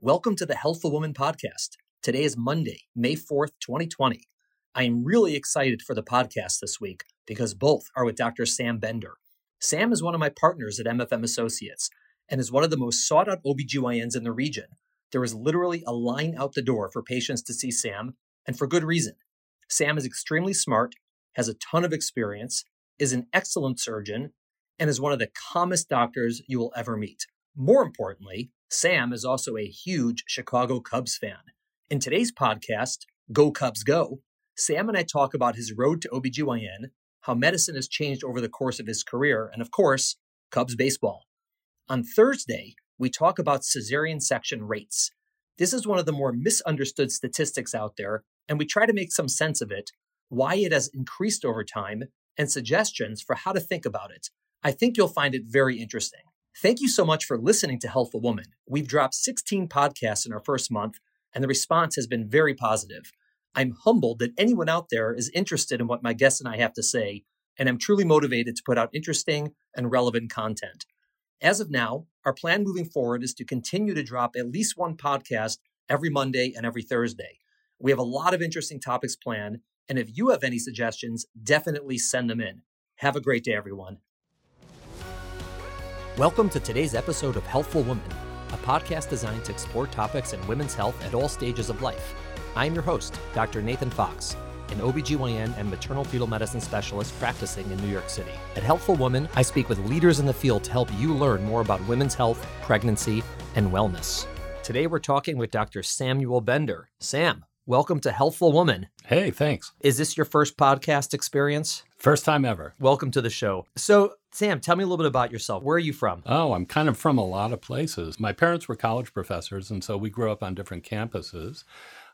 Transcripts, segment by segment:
Welcome to the Healthful Woman podcast. Today is Monday, May 4th, 2020. I am really excited for the podcast this week because both are with Dr. Sam Bender. Sam is one of my partners at MFM Associates and is one of the most sought out OBGYNs in the region. There is literally a line out the door for patients to see Sam, and for good reason. Sam is extremely smart, has a ton of experience, is an excellent surgeon, and is one of the calmest doctors you will ever meet. More importantly, Sam is also a huge Chicago Cubs fan. In today's podcast, Go Cubs Go, Sam and I talk about his road to OBGYN, how medicine has changed over the course of his career, and of course, Cubs baseball. On Thursday, we talk about cesarean section rates. This is one of the more misunderstood statistics out there, and we try to make some sense of it, why it has increased over time, and suggestions for how to think about it. I think you'll find it very interesting. Thank you so much for listening to Healthful Woman. We've dropped 16 podcasts in our first month, and the response has been very positive. I'm humbled that anyone out there is interested in what my guests and I have to say, and I'm truly motivated to put out interesting and relevant content. As of now, our plan moving forward is to continue to drop at least one podcast every Monday and every Thursday. We have a lot of interesting topics planned, and if you have any suggestions, definitely send them in. Have a great day, everyone. Welcome to today's episode of Healthful Woman, a podcast designed to explore topics in women's health at all stages of life. I'm your host, Dr. Nathan Fox, an OBGYN and maternal fetal medicine specialist practicing in New York City. At Healthful Woman, I speak with leaders in the field to help you learn more about women's health, pregnancy, and wellness. Today we're talking with Dr. Samuel Bender. Sam, welcome to Healthful Woman. Hey, thanks. Is this your first podcast experience? First time ever. Welcome to the show. So, Sam, tell me a little bit about yourself. Where are you from? Oh, I'm kind of from a lot of places. My parents were college professors, and so we grew up on different campuses.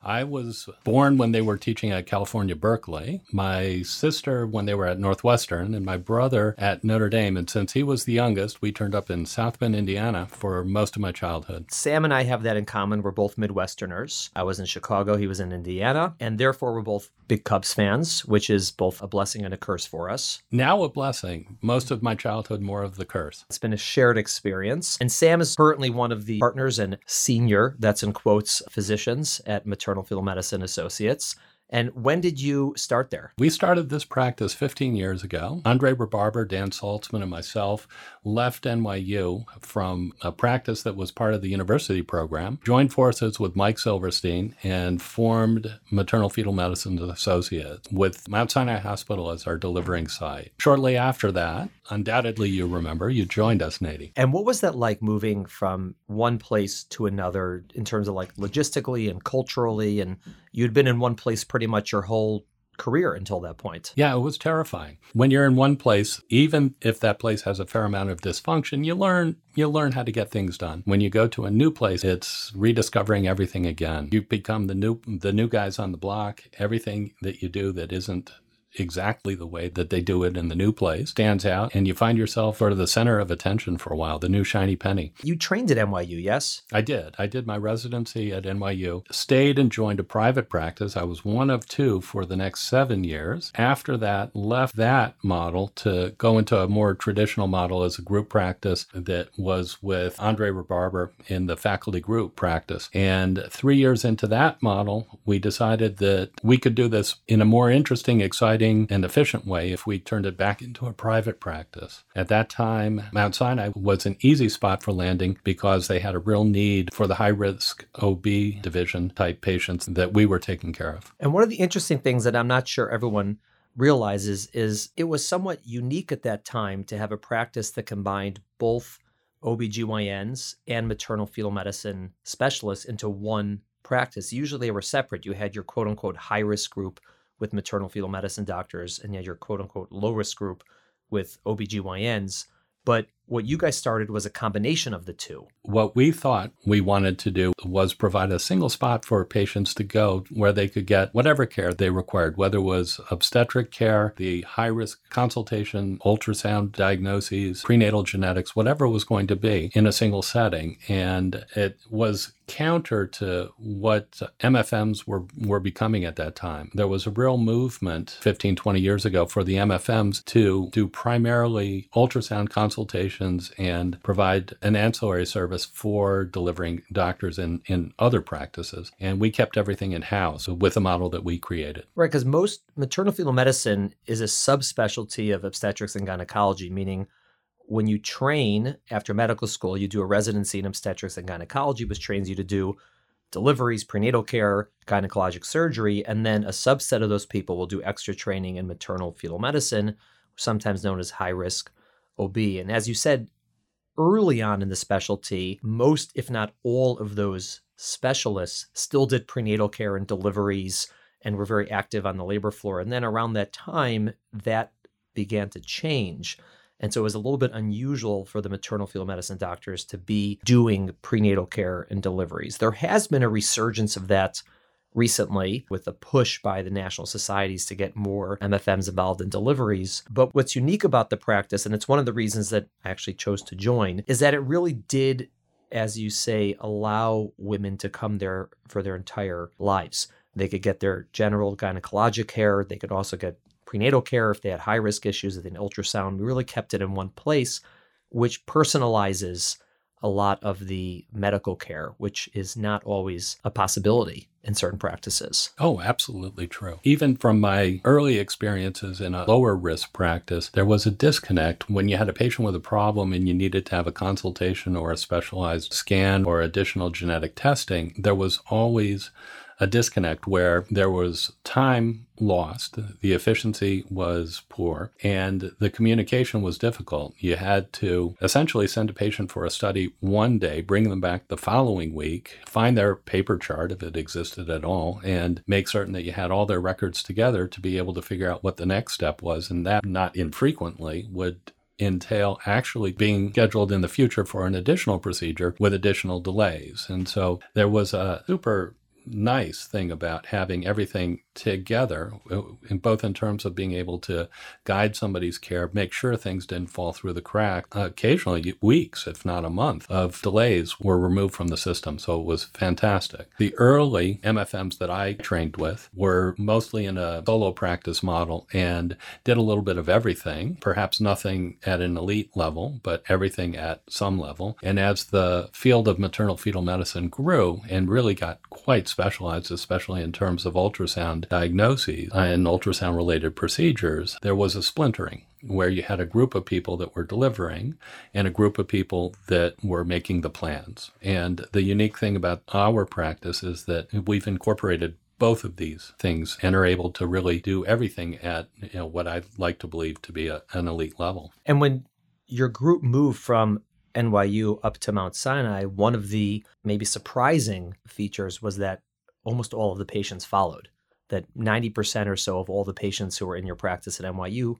I was born when they were teaching at California Berkeley, my sister when they were at Northwestern, and my brother at Notre Dame. And since he was the youngest, we turned up in South Bend, Indiana for most of my childhood. Sam and I have that in common. We're both Midwesterners. I was in Chicago, he was in Indiana, and therefore we're both big Cubs fans, which is both a blessing and a curse for us. Now a blessing. Most of my childhood, more of the curse. It's been a shared experience. And Sam is currently one of the partners and senior, that's in quotes, physicians at Maternal Fetal Medicine Associates. And when did you start there? We started this practice 15 years ago. Andrei Rebarber, Dan Saltzman, and myself left NYU from a practice that was part of the university program, joined forces with Mike Silverstein, and formed Maternal Fetal Medicine Associates with Mount Sinai Hospital as our delivering site. Shortly after that, undoubtedly you remember, you joined us, Nady. And what was that like moving from one place to another in terms of like logistically and culturally? And you'd been in one place pretty much your whole career until that point. Yeah, it was terrifying. When you're in one place, even if that place has a fair amount of dysfunction, you learn you learn how to get things done. When you go to a new place, it's rediscovering everything again. You become the new the new guys on the block. Everything that you do that isn't exactly the way that they do it in the new place stands out and you find yourself sort of the center of attention for a while the new shiny penny. You trained at NYU, yes? i did. I did my residency at nyu stayed and joined a private practice. I was one of two for the next seven years. After that left that model to go into a more traditional model as a group practice that was with Andrei Rebarber in the faculty group practice. And three years into that model we decided that we could do this in a more interesting exciting and efficient way if we turned it back into a private practice. At that time, Mount Sinai was an easy spot for landing because they had a real need for the high risk OB division type patients that we were taking care of. And one of the interesting things that I'm not sure everyone realizes is it was somewhat unique at that time to have a practice that combined both OBGYNs and maternal fetal medicine specialists into one practice. Usually they were separate. You had your quote unquote high risk group with maternal fetal medicine doctors and yet your quote unquote low risk group with OBGYNs. But what you guys started was a combination of the two. What we thought we wanted to do was provide a single spot for patients to go where they could get whatever care they required, whether it was obstetric care, the high risk consultation, ultrasound diagnoses, prenatal genetics, whatever was going to be in a single setting. And it was counter to what MFMs were, were becoming at that time. There was a real movement 15, 20 years ago for the MFMs to do primarily ultrasound consultation and provide an ancillary service for delivering doctors in, in other practices. And we kept everything in house with a model that we created. Right, because most maternal fetal medicine is a subspecialty of obstetrics and gynecology, meaning when you train after medical school, you do a residency in obstetrics and gynecology, which trains you to do deliveries, prenatal care, gynecologic surgery, and then a subset of those people will do extra training in maternal fetal medicine, sometimes known as high risk OB. And as you said early on in the specialty, most, if not all, of those specialists still did prenatal care and deliveries and were very active on the labor floor. And then around that time, that began to change. And so it was a little bit unusual for the maternal fetal medicine doctors to be doing prenatal care and deliveries. There has been a resurgence of that recently with a push by the national societies to get more MFMs involved in deliveries. But what's unique about the practice, and it's one of the reasons that I actually chose to join, is that it really did, as you say, allow women to come there for their entire lives. They could get their general gynecologic care. They could also get prenatal care if they had high risk issues with an ultrasound. We really kept it in one place, which personalizes a lot of the medical care, which is not always a possibility in certain practices. Oh, absolutely true. Even from my early experiences in a lower risk practice, there was a disconnect when you had a patient with a problem and you needed to have a consultation or a specialized scan or additional genetic testing. There was always a disconnect where there was time lost, the efficiency was poor, and the communication was difficult. You had to essentially send a patient for a study one day, bring them back the following week, find their paper chart if it existed at all, and make certain that you had all their records together to be able to figure out what the next step was. And that, not infrequently, would entail actually being scheduled in the future for an additional procedure with additional delays. And so there was a super nice thing about having everything together, uh, in both in terms of being able to guide somebody's care, make sure things didn't fall through the crack. Uh, occasionally, weeks, if not a month, of delays were removed from the system. So it was fantastic. The early MFMs that I trained with were mostly in a solo practice model and did a little bit of everything, perhaps nothing at an elite level, but everything at some level. And as the field of maternal fetal medicine grew and really got quite specialized, especially in terms of ultrasound diagnoses and ultrasound related procedures, there was a splintering where you had a group of people that were delivering and a group of people that were making the plans. And the unique thing about our practice is that we've incorporated both of these things and are able to really do everything at you know, what I like to believe to be a, an elite level. And when your group moved from NYU up to Mount Sinai, one of the maybe surprising features was that almost all of the patients followed. That 90% or so of all the patients who were in your practice at NYU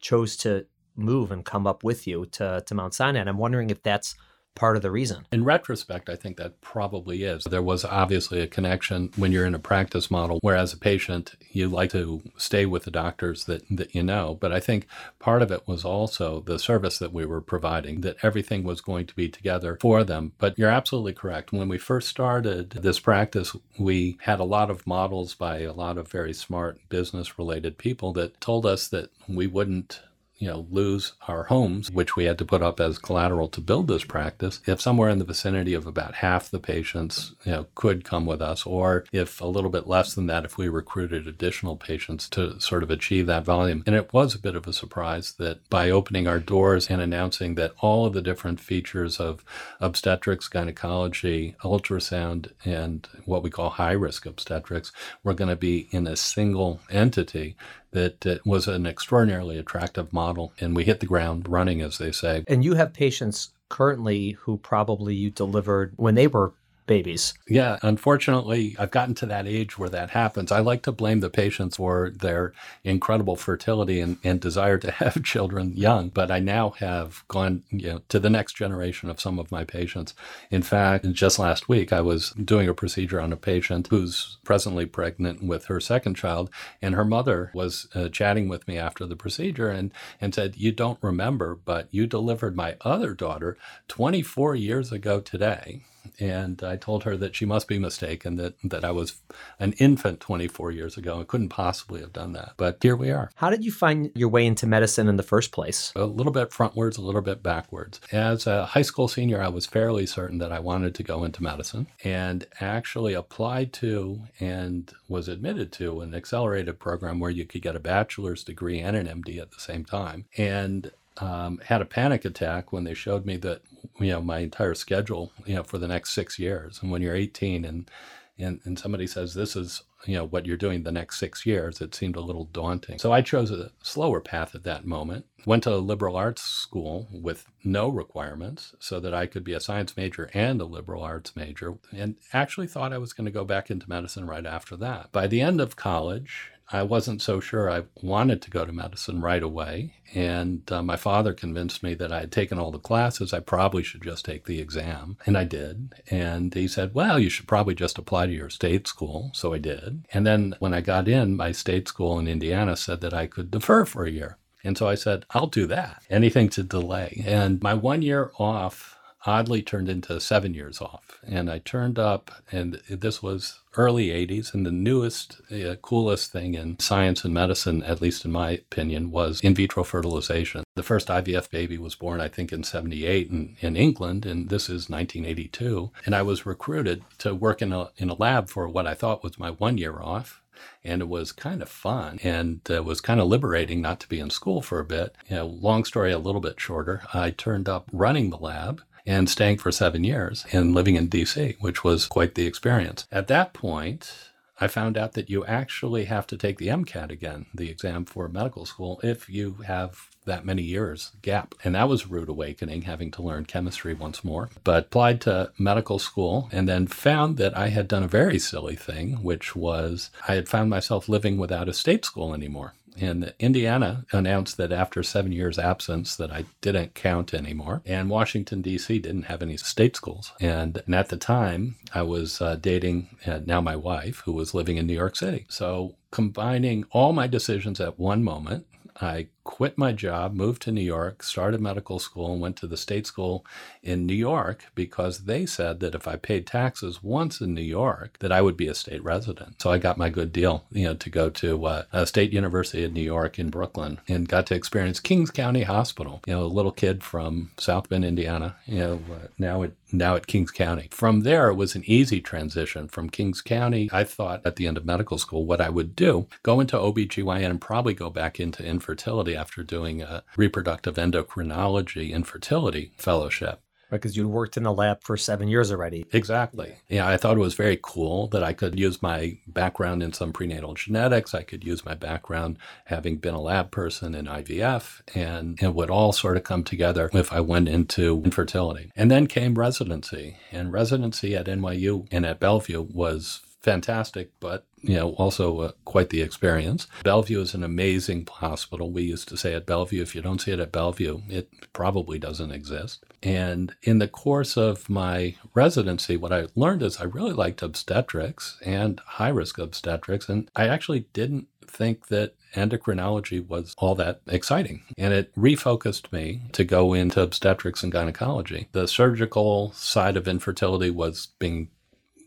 chose to move and come up with you to, to Mount Sinai. And I'm wondering if that's part of the reason. In retrospect, I think that probably is. There was obviously a connection when you're in a practice model, where as a patient, you like to stay with the doctors that, that you know. But I think part of it was also the service that we were providing, that everything was going to be together for them. But you're absolutely correct. When we first started this practice, we had a lot of models by a lot of very smart business related people that told us that we wouldn't you know, lose our homes, which we had to put up as collateral to build this practice, if somewhere in the vicinity of about half the patients, you know, could come with us, or if a little bit less than that, if we recruited additional patients to sort of achieve that volume. And it was a bit of a surprise that by opening our doors and announcing that all of the different features of obstetrics, gynecology, ultrasound, and what we call high risk obstetrics were going to be in a single entity, that it was an extraordinarily attractive model, and we hit the ground running, as they say. And you have patients currently who probably you delivered when they were babies. Yeah, unfortunately, I've gotten to that age where that happens. I like to blame the patients for their incredible fertility and, and desire to have children young, but I now have gone you know, to the next generation of some of my patients. In fact, just last week, I was doing a procedure on a patient who's presently pregnant with her second child, and her mother was uh, chatting with me after the procedure and, and said, You don't remember, but you delivered my other daughter 24 years ago today And I told her that she must be mistaken, that, that I was an infant 24 years ago and couldn't possibly have done that. But here we are. How did you find your way into medicine in the first place? A little bit frontwards, a little bit backwards. As a high school senior, I was fairly certain that I wanted to go into medicine and actually applied to and was admitted to an accelerated program where you could get a bachelor's degree and an MD at the same time. And um, had a panic attack when they showed me that you know my entire schedule you know for the next six years. And when you're 18 and and, and somebody says this is you know what you're doing the next six years it seemed a little daunting. So i chose a slower path at that moment. Went to a liberal arts school with no requirements so that i could be a science major and a liberal arts major and actually thought i was going to go back into medicine right after that. By the end of college I wasn't so sure I wanted to go to medicine right away. And uh, my father convinced me that I had taken all the classes. I probably should just take the exam. And I did. And he said, Well, you should probably just apply to your state school. So I did. And then when I got in, my state school in Indiana said that I could defer for a year. And so I said, I'll do that. Anything to delay. And my one year off oddly turned into seven years off. And I turned up, and this was early 80s, and the newest, uh, coolest thing in science and medicine, at least in my opinion, was in vitro fertilization. The first IVF baby was born, I think, in 78 in, in England, and this is 1982. And I was recruited to work in a, in a lab for what I thought was my one year off and it was kind of fun and it was kind of liberating not to be in school for a bit. You know, long story a little bit shorter. I turned up running the lab and staying for seven years and living in DC, which was quite the experience. At that point, I found out that you actually have to take the MCAT again, the exam for medical school, if you have that many years gap. And that was a rude awakening, having to learn chemistry once more. But applied to medical school and then found that I had done a very silly thing, which was I had found myself living without a state school anymore. And Indiana announced that after seven years absence that I didn't count anymore. And Washington, D.C. didn't have any state schools. And, and at the time, I was uh, dating uh, now my wife, who was living in New York City. So combining all my decisions at one moment, I quit my job, moved to New York, started medical school, and went to the state school in New York because they said that if I paid taxes once in New York, that I would be a state resident. So I got my good deal, you know, to go to uh, a State University of New York in Brooklyn and got to experience Kings County Hospital. You know, a little kid from South Bend, Indiana. You know, uh, now it now at Kings County. From there, it was an easy transition. From Kings County, I thought at the end of medical school what I would do go into OBGYN and probably go back into infertility after doing a reproductive endocrinology infertility fellowship Right, because you'd worked in the lab for seven years already. Exactly. Yeah, I thought it was very cool that I could use my background in some prenatal genetics. I could use my background having been a lab person in IVF, and it would all sort of come together if I went into infertility. And then came residency, and residency at NYU and at Bellevue was fantastic, but you know, also uh, quite the experience. Bellevue is an amazing hospital. We used to say at Bellevue, if you don't see it at Bellevue, it probably doesn't exist. And in the course of my residency, what I learned is I really liked obstetrics and high risk obstetrics. And I actually didn't think that endocrinology was all that exciting. And it refocused me to go into obstetrics and gynecology. The surgical side of infertility was being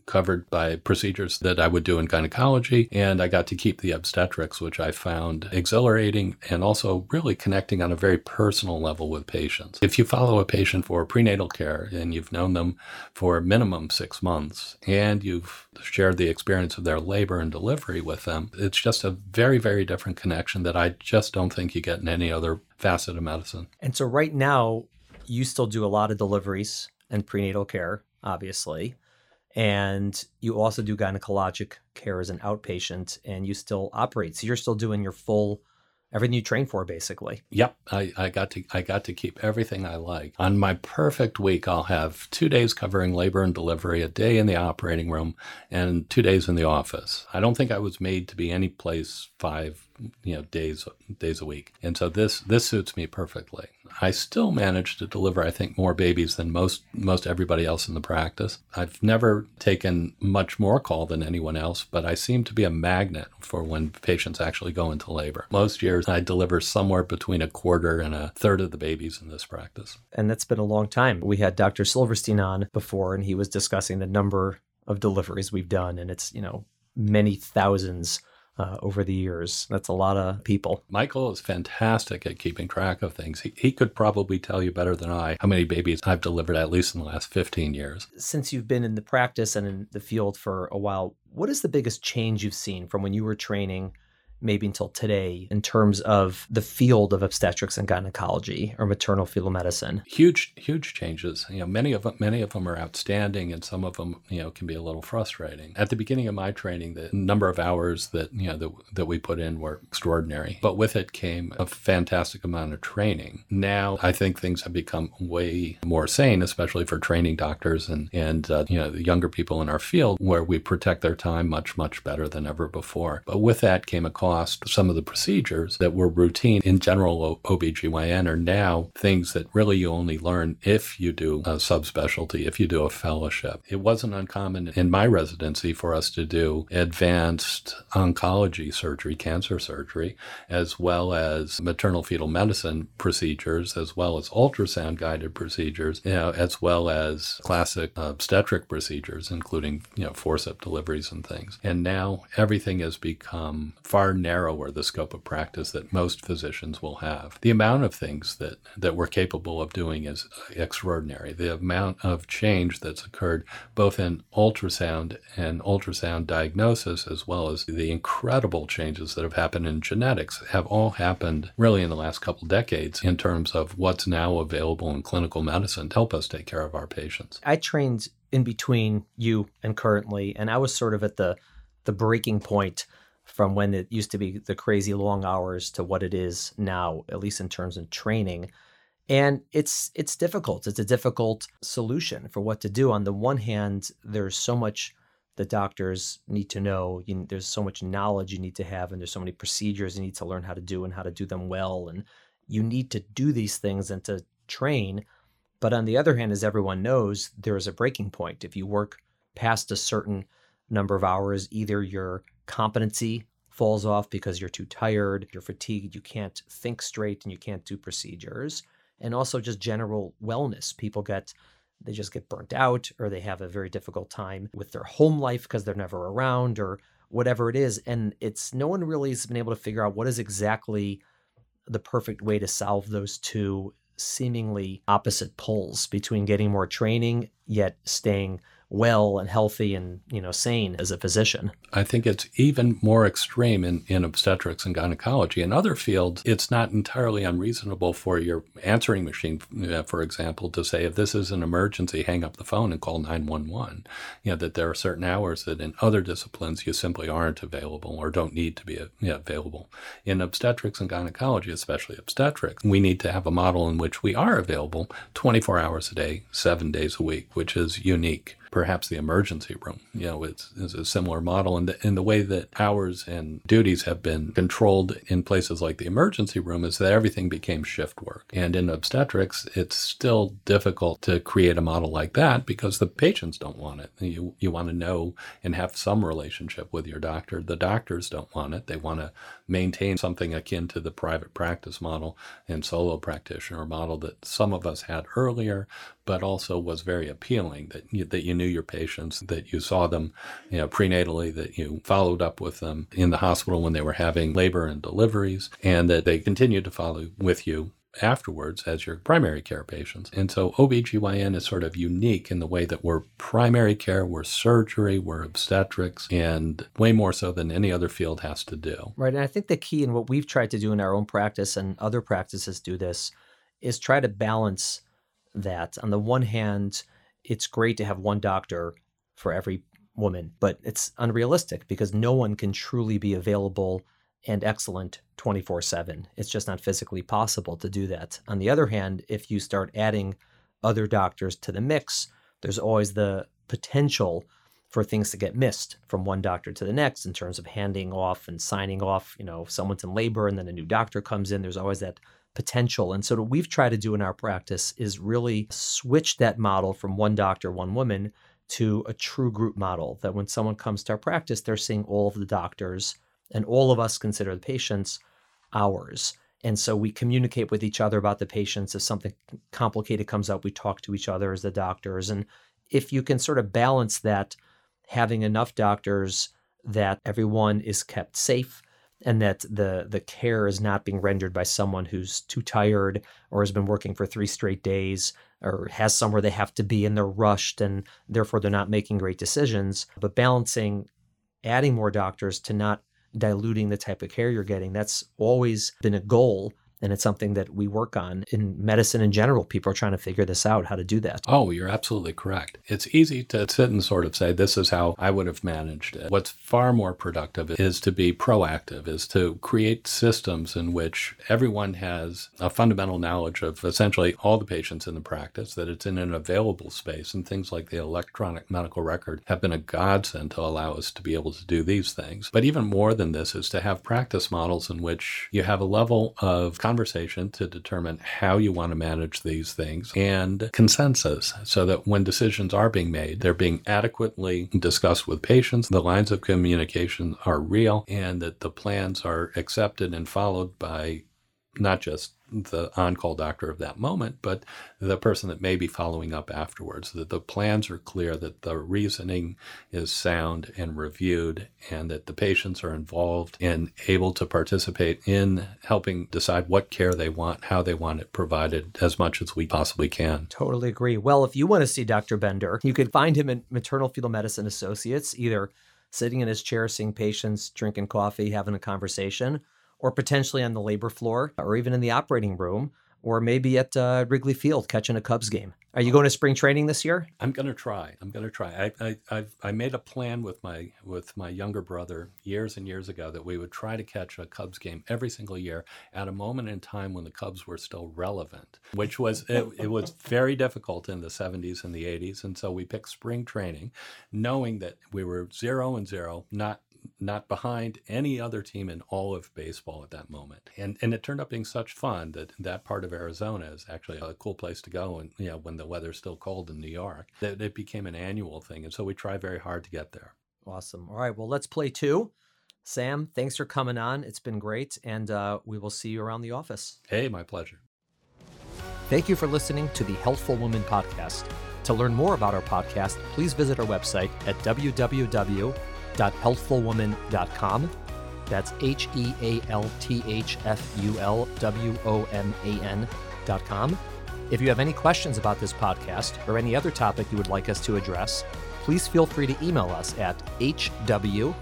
covered by procedures that I would do in gynecology. And I got to keep the obstetrics, which I found exhilarating and also really connecting on a very personal level with patients. If you follow a patient for prenatal care and you've known them for a minimum six months and you've shared the experience of their labor and delivery with them, it's just a very, very different connection that I just don't think you get in any other facet of medicine. And so, right now, you still do a lot of deliveries and prenatal care, obviously and you also do gynecologic care as an outpatient and you still operate. So you're still doing your full everything you train for basically. Yep. I, I got to i got to keep everything i like. On my perfect week i'll have two days covering labor and delivery a day in the operating room and two days in the office. I don't think i was made to be any place five you know days days a week. And so this this suits me perfectly. I still manage to deliver I think more babies than most most everybody else in the practice. I've never taken much more call than anyone else, but I seem to be a magnet for when patients actually go into labor. Most years I deliver somewhere between a quarter and a third of the babies in this practice. And that's been a long time. We had Dr. Silverstein on before and he was discussing the number of deliveries we've done and it's, you know, many thousands uh, over the years. That's a lot of people. Michael is fantastic at keeping track of things. He, he could probably tell you better than I how many babies I've delivered, at least in the last 15 years. Since you've been in the practice and in the field for a while, what is the biggest change you've seen from when you were training maybe until today in terms of the field of obstetrics and gynecology or maternal fetal medicine? Huge, huge changes. You know, many of them, many of them are outstanding, and some of them, you know, can be a little frustrating. At the beginning of my training, the number of hours that you know that, that we put in were extraordinary, but with it came a fantastic amount of training. Now, I think things have become way more sane, especially for training doctors and and uh, you know the younger people in our field, where we protect their time much much better than ever before. But with that came a cost lost some of the procedures that were routine in general OBGYN are now things that really you only learn if you do a subspecialty, if you do a fellowship. It wasn't uncommon in my residency for us to do advanced oncology surgery, cancer surgery, as well as maternal fetal medicine procedures, as well as ultrasound guided procedures, you know, as well as classic obstetric procedures, including, you know, forceps deliveries and things. And now everything has become far narrower the scope of practice that most physicians will have. The amount of things that, that we're capable of doing is extraordinary. The amount of change that's occurred both in ultrasound and ultrasound diagnosis, as well as the incredible changes that have happened in genetics, have all happened really in the last couple decades in terms of what's now available in clinical medicine to help us take care of our patients. I trained in between you and currently, and I was sort of at the the breaking point from when it used to be the crazy long hours to what it is now, at least in terms of training. And it's it's difficult. It's a difficult solution for what to do. On the one hand, there's so much the doctors need to know. You, there's so much knowledge you need to have, and there's so many procedures you need to learn how to do and how to do them well. And you need to do these things and to train. But on the other hand, as everyone knows, there is a breaking point. If you work past a certain number of hours, either you're competency falls off because you're too tired, you're fatigued, you can't think straight, and you can't do procedures. And also just general wellness. People get they just get burnt out or they have a very difficult time with their home life because they're never around or whatever it is and it's no one really has been able to figure out what is exactly the perfect way to solve those two seemingly opposite poles between getting more training yet staying well and healthy and you know sane as a physician. I think it's even more extreme in, in obstetrics and gynecology. In other fields, it's not entirely unreasonable for your answering machine, uh, for example, to say if this is an emergency, hang up the phone and call 911. You know that there are certain hours that in other disciplines you simply aren't available or don't need to be uh, available. In obstetrics and gynecology, especially obstetrics, we need to have a model in which we are available 24 hours a day, seven days a week, which is unique perhaps the emergency room. You know, it's, it's a similar model in the, the way that hours and duties have been controlled in places like the emergency room is that everything became shift work. And in obstetrics, it's still difficult to create a model like that because the patients don't want it. You, you want to know and have some relationship with your doctor. The doctors don't want it. They want to maintain something akin to the private practice model and solo practitioner model that some of us had earlier, but also was very appealing that you, that you knew your patients, that you saw them, you know, prenatally, that you followed up with them in the hospital when they were having labor and deliveries, and that they continued to follow with you afterwards as your primary care patients. And so OBGYN is sort of unique in the way that we're primary care, we're surgery, we're obstetrics, and way more so than any other field has to do. Right. And I think the key in what we've tried to do in our own practice and other practices do this is try to balance that. On the one hand, it's great to have one doctor for every woman, but it's unrealistic because no one can truly be available and excellent 24 7. It's just not physically possible to do that. On the other hand, if you start adding other doctors to the mix, there's always the potential for things to get missed from one doctor to the next in terms of handing off and signing off. You know, if someone's in labor and then a new doctor comes in, there's always that potential. And so, what we've tried to do in our practice is really switch that model from one doctor, one woman to a true group model that when someone comes to our practice, they're seeing all of the doctors and all of us consider the patients ours. And so we communicate with each other about the patients. If something complicated comes up, we talk to each other as the doctors. And if you can sort of balance that, having enough doctors that everyone is kept safe and that the the care is not being rendered by someone who's too tired or has been working for three straight days or has somewhere they have to be and they're rushed and therefore they're not making great decisions but balancing adding more doctors to not diluting the type of care you're getting. That's always been a goal and it's something that we work on in medicine in general. People are trying to figure this out, how to do that. Oh, you're absolutely correct. It's easy to sit and sort of say, this is how I would have managed it. What's far more productive is to be proactive, is to create systems in which everyone has a fundamental knowledge of essentially all the patients in the practice, that it's in an available space. And things like the electronic medical record have been a godsend to allow us to be able to do these things. But even more than this is to have practice models in which you have a level of conversation to determine how you want to manage these things and consensus so that when decisions are being made, they're being adequately discussed with patients, the lines of communication are real, and that the plans are accepted and followed by not just the on call doctor of that moment, but the person that may be following up afterwards. That the plans are clear, that the reasoning is sound and reviewed, and that the patients are involved and able to participate in helping decide what care they want, how they want it provided as much as we possibly can. Totally agree. Well, if you want to see Dr. Bender, you can find him at Maternal Fetal Medicine Associates, either sitting in his chair, seeing patients, drinking coffee, having a conversation or potentially on the labor floor, or even in the operating room, or maybe at uh, Wrigley Field catching a Cubs game. Are you going to spring training this year? I'm going to try. I'm going to try. I, I, I made a plan with my with my younger brother years and years ago that we would try to catch a Cubs game every single year at a moment in time when the Cubs were still relevant, which was it, it was very difficult in the 70s and the 80s, and so we picked spring training, knowing that we were zero and zero, not not behind any other team in all of baseball at that moment. And and it turned up being such fun that that part of Arizona is actually a cool place to go and you know when the weather's still cold in New York. That it became an annual thing. And so we try very hard to get there. Awesome. All right, well let's play two. Sam, thanks for coming on. It's been great and uh, we will see you around the office. Hey, my pleasure. Thank you for listening to the Healthful Woman podcast. To learn more about our podcast, please visit our website at www healthfulwoman.com. That's H E A L T H F U L W O M A N.com. If you have any questions about this podcast or any other topic you would like us to address, please feel free to email us at hw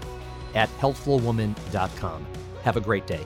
at healthfulwoman.com. Have a great day.